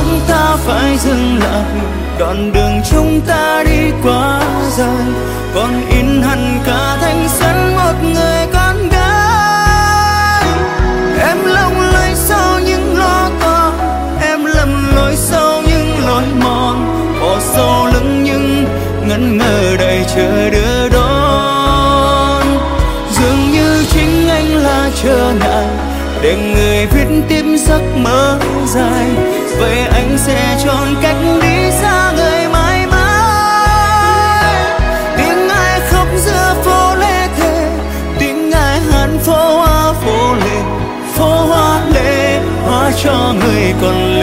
chúng ta phải dừng lại. Đoạn đường chúng ta đi quá dài, còn in hằn cả thanh xuân một người con gái. Em lông lẫy sau những lo toan, em lầm lỗi sau những lối mòn. Bỏ sau lưng những ngẩn ngơ đầy chờ đưa đón. Dường như chính anh là trở ngại để người viết tiếp giấc mơ dài sẽ chọn cách đi xa người mãi mãi. Tiếng ai khóc giữa phố lê thế tiếng ai hát phố hoa phố lệ phố hoa lệ hoa cho người còn